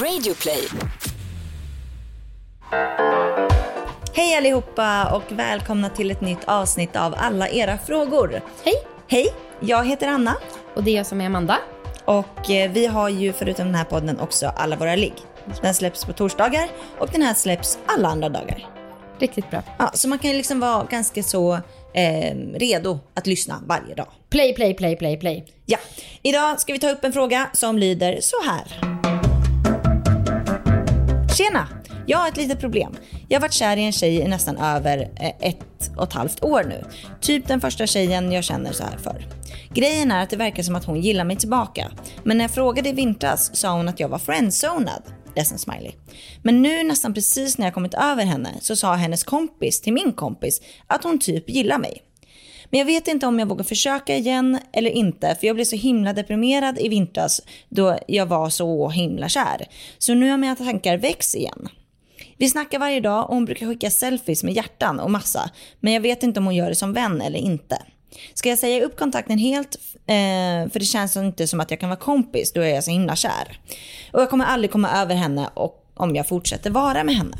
Radioplay. Hej allihopa och välkomna till ett nytt avsnitt av Alla era frågor. Hej! Hej, jag heter Anna Och det är jag som är Amanda. och eh, vi har ju förutom den här podden också Alla våra ligg. Den släpps på torsdagar och den här släpps alla andra dagar. Riktigt bra. Ja, så man kan ju liksom vara ganska så eh, redo att lyssna varje dag. Play, play, play, play, play. Ja, idag ska vi ta upp en fråga som lyder så här. Tjena! Jag har ett litet problem. Jag har varit kär i en tjej i nästan över eh, ett och ett halvt år nu. Typ den första tjejen jag känner så här för. Grejen är att det verkar som att hon gillar mig tillbaka. Men när jag frågade i vintras sa hon att jag var friendzonad. Ledsen smiley. Men nu nästan precis när jag kommit över henne så sa hennes kompis till min kompis att hon typ gillar mig. Men jag vet inte om jag vågar försöka igen eller inte för jag blev så himla deprimerad i vintras då jag var så himla kär. Så nu har mina tankar växt igen. Vi snackar varje dag och hon brukar skicka selfies med hjärtan och massa. Men jag vet inte om hon gör det som vän eller inte. Ska jag säga upp kontakten helt? Eh, för det känns inte som att jag kan vara kompis då är jag så himla kär. Och jag kommer aldrig komma över henne och, om jag fortsätter vara med henne.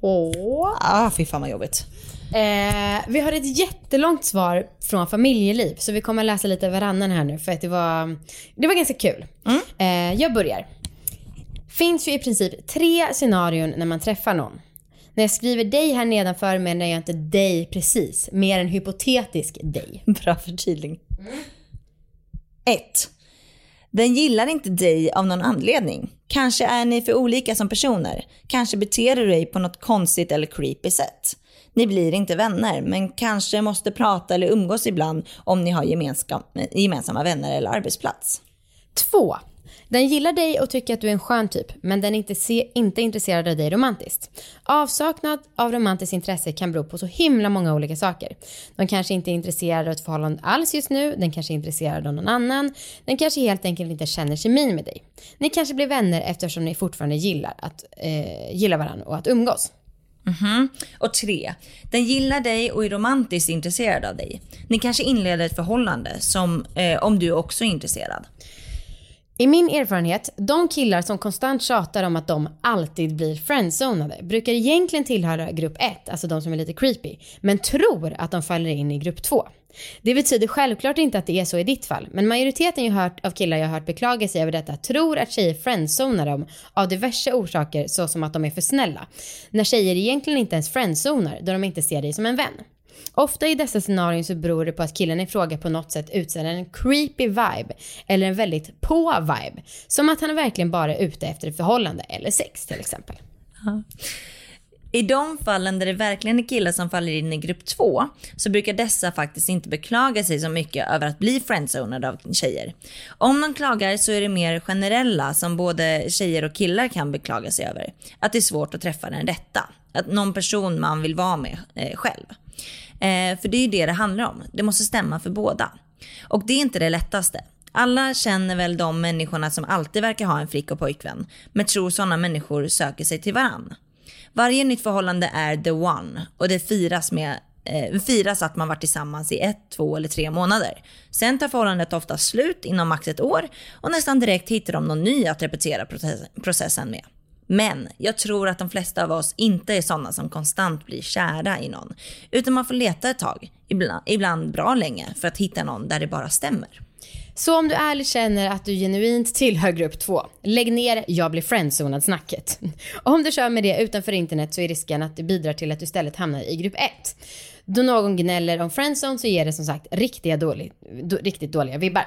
Åh. Ah, fy fan vad jobbigt. Eh, vi har ett jättelångt svar från familjeliv. Så vi kommer läsa lite varannan här nu för att det var, det var ganska kul. Eh, jag börjar. Finns ju i princip tre scenarion när man träffar någon. När jag skriver dig här nedanför menar jag inte dig precis, mer en hypotetisk dig. Bra förtydling. 1. Den gillar inte dig av någon anledning. Kanske är ni för olika som personer. Kanske beter du dig på något konstigt eller creepy sätt. Ni blir inte vänner, men kanske måste prata eller umgås ibland om ni har gemensamma vänner eller arbetsplats. 2. Den gillar dig och tycker att du är en skön typ, men den är inte, se, inte intresserad av dig romantiskt. Avsaknad av romantiskt intresse kan bero på så himla många olika saker. De kanske inte är intresserade av ett förhållande alls just nu, den kanske är intresserad av någon annan, den kanske helt enkelt inte känner kemin med dig. Ni kanske blir vänner eftersom ni fortfarande gillar, att, eh, gillar varandra och att umgås. Mhm. Och tre, den gillar dig och är romantiskt intresserad av dig. Ni kanske inleder ett förhållande som, eh, om du också är intresserad. I min erfarenhet, de killar som konstant tjatar om att de alltid blir friendzonade brukar egentligen tillhöra grupp 1, alltså de som är lite creepy, men tror att de faller in i grupp 2. Det betyder självklart inte att det är så i ditt fall, men majoriteten jag hört av killar jag har hört beklaga sig över detta tror att tjejer friendzonar dem av diverse orsaker såsom att de är för snälla. När tjejer egentligen inte ens friendzonar då de inte ser dig som en vän. Ofta i dessa scenarion så beror det på att killen i fråga på något sätt utsänder en creepy vibe eller en väldigt på vibe. Som att han verkligen bara är ute efter ett förhållande eller sex till exempel. I de fallen där det verkligen är killar som faller in i grupp 2 så brukar dessa faktiskt inte beklaga sig så mycket över att bli friendzonade av tjejer. Om de klagar så är det mer generella som både tjejer och killar kan beklaga sig över. Att det är svårt att träffa den rätta. Att någon person man vill vara med eh, själv. Eh, för det är ju det det handlar om. Det måste stämma för båda. Och det är inte det lättaste. Alla känner väl de människorna som alltid verkar ha en flick och pojkvän, men tror sådana människor söker sig till varann. Varje nytt förhållande är the one och det firas med eh, firas att man varit tillsammans i ett, två eller tre månader. Sen tar förhållandet ofta slut inom max ett år och nästan direkt hittar de någon ny att repetera process- processen med. Men jag tror att de flesta av oss inte är sådana som konstant blir kära i någon. Utan man får leta ett tag, ibland, ibland bra länge, för att hitta någon där det bara stämmer. Så om du ärligt känner att du genuint tillhör grupp 2, lägg ner jag blir friendzonad snacket. Och om du kör med det utanför internet så är risken att det bidrar till att du istället hamnar i grupp 1. Då någon gnäller om friendzone så ger det som sagt riktiga dålig, då, riktigt dåliga vibbar.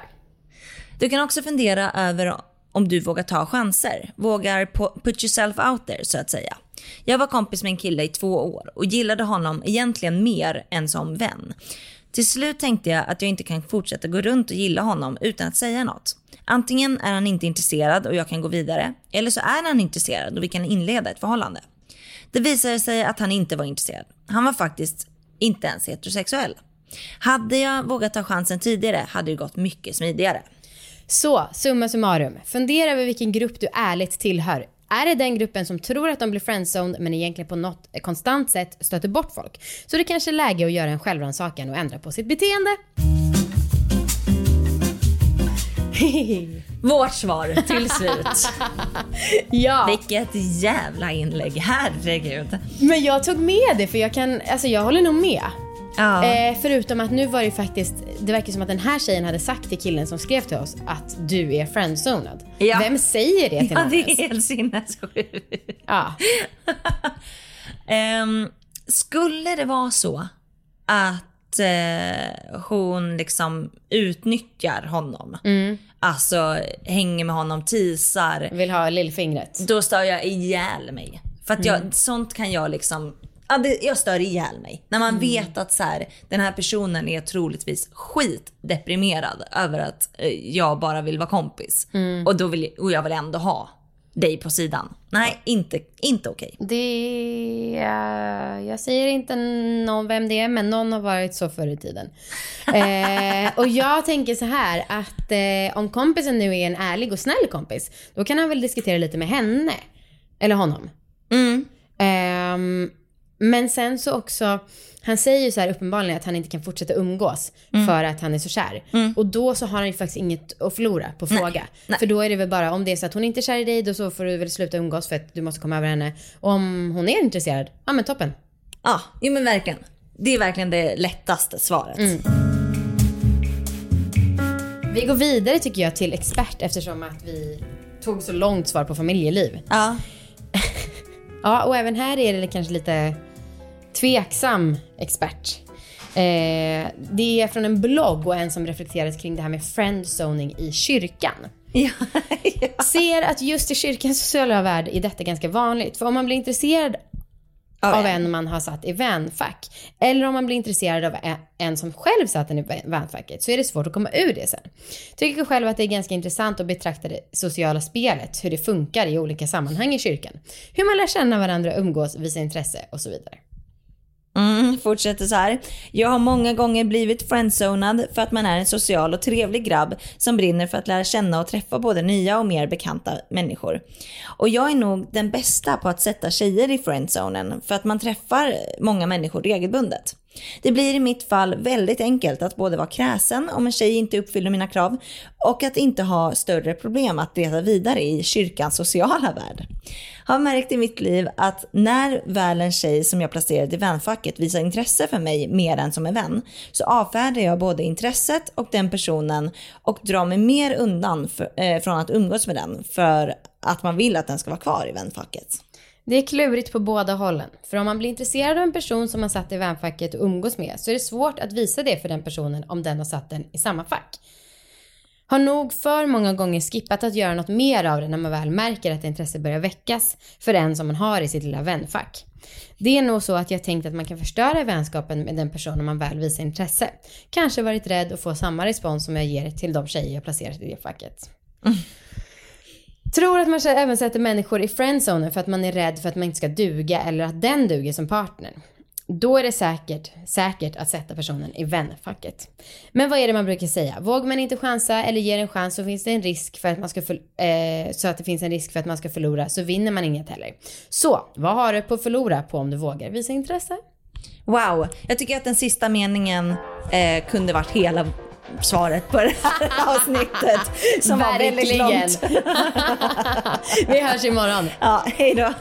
Du kan också fundera över om du vågar ta chanser. Vågar put yourself out there så att säga. Jag var kompis med en kille i två år och gillade honom egentligen mer än som vän. Till slut tänkte jag att jag inte kan fortsätta gå runt och gilla honom utan att säga något. Antingen är han inte intresserad och jag kan gå vidare, eller så är han intresserad och vi kan inleda ett förhållande. Det visade sig att han inte var intresserad. Han var faktiskt inte ens heterosexuell. Hade jag vågat ta chansen tidigare hade det gått mycket smidigare. Så, summa summarum. Fundera över vilken grupp du ärligt tillhör. Är det den gruppen som tror att de blir friendzoned men egentligen på något konstant sätt stöter bort folk? Så det kanske är läge att göra en självrannsakan och ändra på sitt beteende. Vårt svar till slut. ja. Vilket jävla inlägg, herregud. Men jag tog med det för jag kan, alltså jag håller nog med. Ja. Eh, förutom att nu var det faktiskt, det verkar som att den här tjejen hade sagt till killen som skrev till oss att du är friendzonad. Ja. Vem säger det till ja, någon det ens? är helt sinnessjukt. Ja. Ehm, skulle det vara så att eh, hon liksom utnyttjar honom, Mm. alltså hänger med honom, teasar, Vill ha lillfingret. då stör jag ihjäl mig. För att jag, sånt kan jag liksom, ja, det, jag stör ihjäl mig. När man vet att så här, den här personen är troligtvis skitdeprimerad över att eh, jag bara vill vara kompis. Och, då vill, och jag vill ändå ha dig på sidan. Nej, inte, inte okej. Det... eh, jag säger inte någon vem det är, men någon har varit så förr i tiden. Eh, och jag tänker så här att eh, om kompisen nu är en ärlig och snäll kompis, då kan han väl diskutera lite med henne. Eller honom. Mm. Ehm, men sen så också, han säger ju så här uppenbarligen att han inte kan fortsätta umgås för att han är så kär. Och då så har han ju faktiskt inget att förlora på fråga. nej. För då är det väl bara, om det är så att hon inte är kär i dig, då så får du väl sluta umgås för att du måste komma över henne. Och om hon är intresserad, ja men toppen. Ja, jo men verkligen. Det är verkligen det lättaste svaret. Vi går vidare tycker jag till expert eftersom att vi tog så långt svar på familjeliv. Ja. Ja, och även här är det kanske lite tveksam expert. Eh, det är från en blogg och en som reflekterat kring det här med friendzoning i kyrkan. Ja, ja. Ser att just i kyrkans sociala värld är detta ganska vanligt. För om man blir intresserad Av av en. man har satt i vänfack eller om man blir intresserad av en- en som själv satt en i vänfacket så är det svårt att komma ur det sen. Tycker själv att det är ganska intressant att betrakta det sociala spelet, hur det funkar i olika sammanhang i kyrkan. Hur man lär känna varandra, umgås, visa intresse och så vidare. Mm, fortsätter så här. Jag har många gånger blivit friendzonad för att man är en social och trevlig grabb som brinner för att lära känna och träffa både nya och mer bekanta människor. Och jag är nog den bästa på att sätta tjejer i friendzonen för att man träffar många människor regelbundet. Det blir i mitt fall väldigt enkelt att både vara kräsen om en tjej inte uppfyller mina krav och att inte ha större problem att leta vidare i kyrkans sociala värld. Har märkt i mitt liv att när väl en tjej som jag placerat i vänfacket visar intresse för mig mer än som en vän så avfärdar jag både intresset och den personen och drar mig mer undan för, eh, från att umgås med den för att man vill att den ska vara kvar i vänfacket. Det är klurigt på båda hållen. För om man blir intresserad av en person som man satt i vänfacket och umgås med så är det svårt att visa det för den personen om den har satt den i samma fack. Har nog för många gånger skippat att göra något mer av det när man väl märker att intresse börjar väckas för den som man har i sitt lilla vänfack. Det är nog så att jag tänkt att man kan förstöra vänskapen med den personen man väl visar intresse. Kanske varit rädd att få samma respons som jag ger till de tjejer jag placerat i det facket. Mm. Tror att man även sätter människor i friendzonen för att man är rädd för att man inte ska duga eller att den duger som partner. Då är det säkert, säkert att sätta personen i vänfacket. Men vad är det man brukar säga? Vågar man inte chansa eller ger en chans så finns det en risk för att man ska för, eh, så att det finns en risk för att man ska förlora så vinner man inget heller. Så, vad har du på att förlora på om du vågar visa intresse? Wow, jag tycker att den sista meningen eh, kunde varit hela svaret på det här avsnittet som var väldigt Verkligen. långt. Vi hörs imorgon. Ja, hej då.